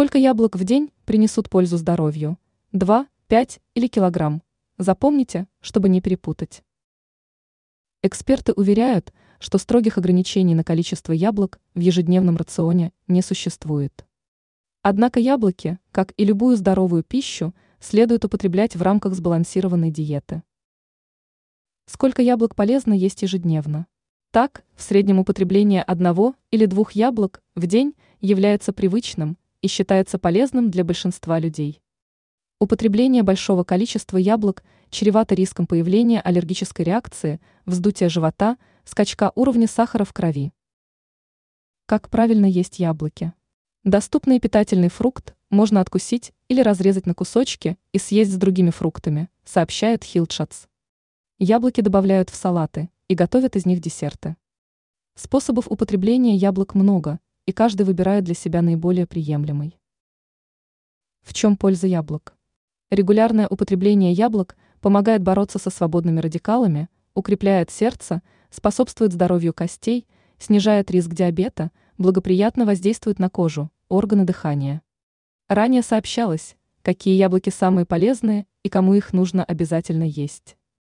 Сколько яблок в день принесут пользу здоровью? 2, 5 или килограмм? Запомните, чтобы не перепутать. Эксперты уверяют, что строгих ограничений на количество яблок в ежедневном рационе не существует. Однако яблоки, как и любую здоровую пищу, следует употреблять в рамках сбалансированной диеты. Сколько яблок полезно есть ежедневно? Так, в среднем употребление одного или двух яблок в день является привычным и считается полезным для большинства людей. Употребление большого количества яблок чревато риском появления аллергической реакции, вздутия живота, скачка уровня сахара в крови. Как правильно есть яблоки? Доступный питательный фрукт можно откусить или разрезать на кусочки и съесть с другими фруктами, сообщает Хилчатс. Яблоки добавляют в салаты и готовят из них десерты. Способов употребления яблок много, и каждый выбирает для себя наиболее приемлемый. В чем польза яблок? Регулярное употребление яблок помогает бороться со свободными радикалами, укрепляет сердце, способствует здоровью костей, снижает риск диабета, благоприятно воздействует на кожу, органы дыхания. Ранее сообщалось, какие яблоки самые полезные и кому их нужно обязательно есть.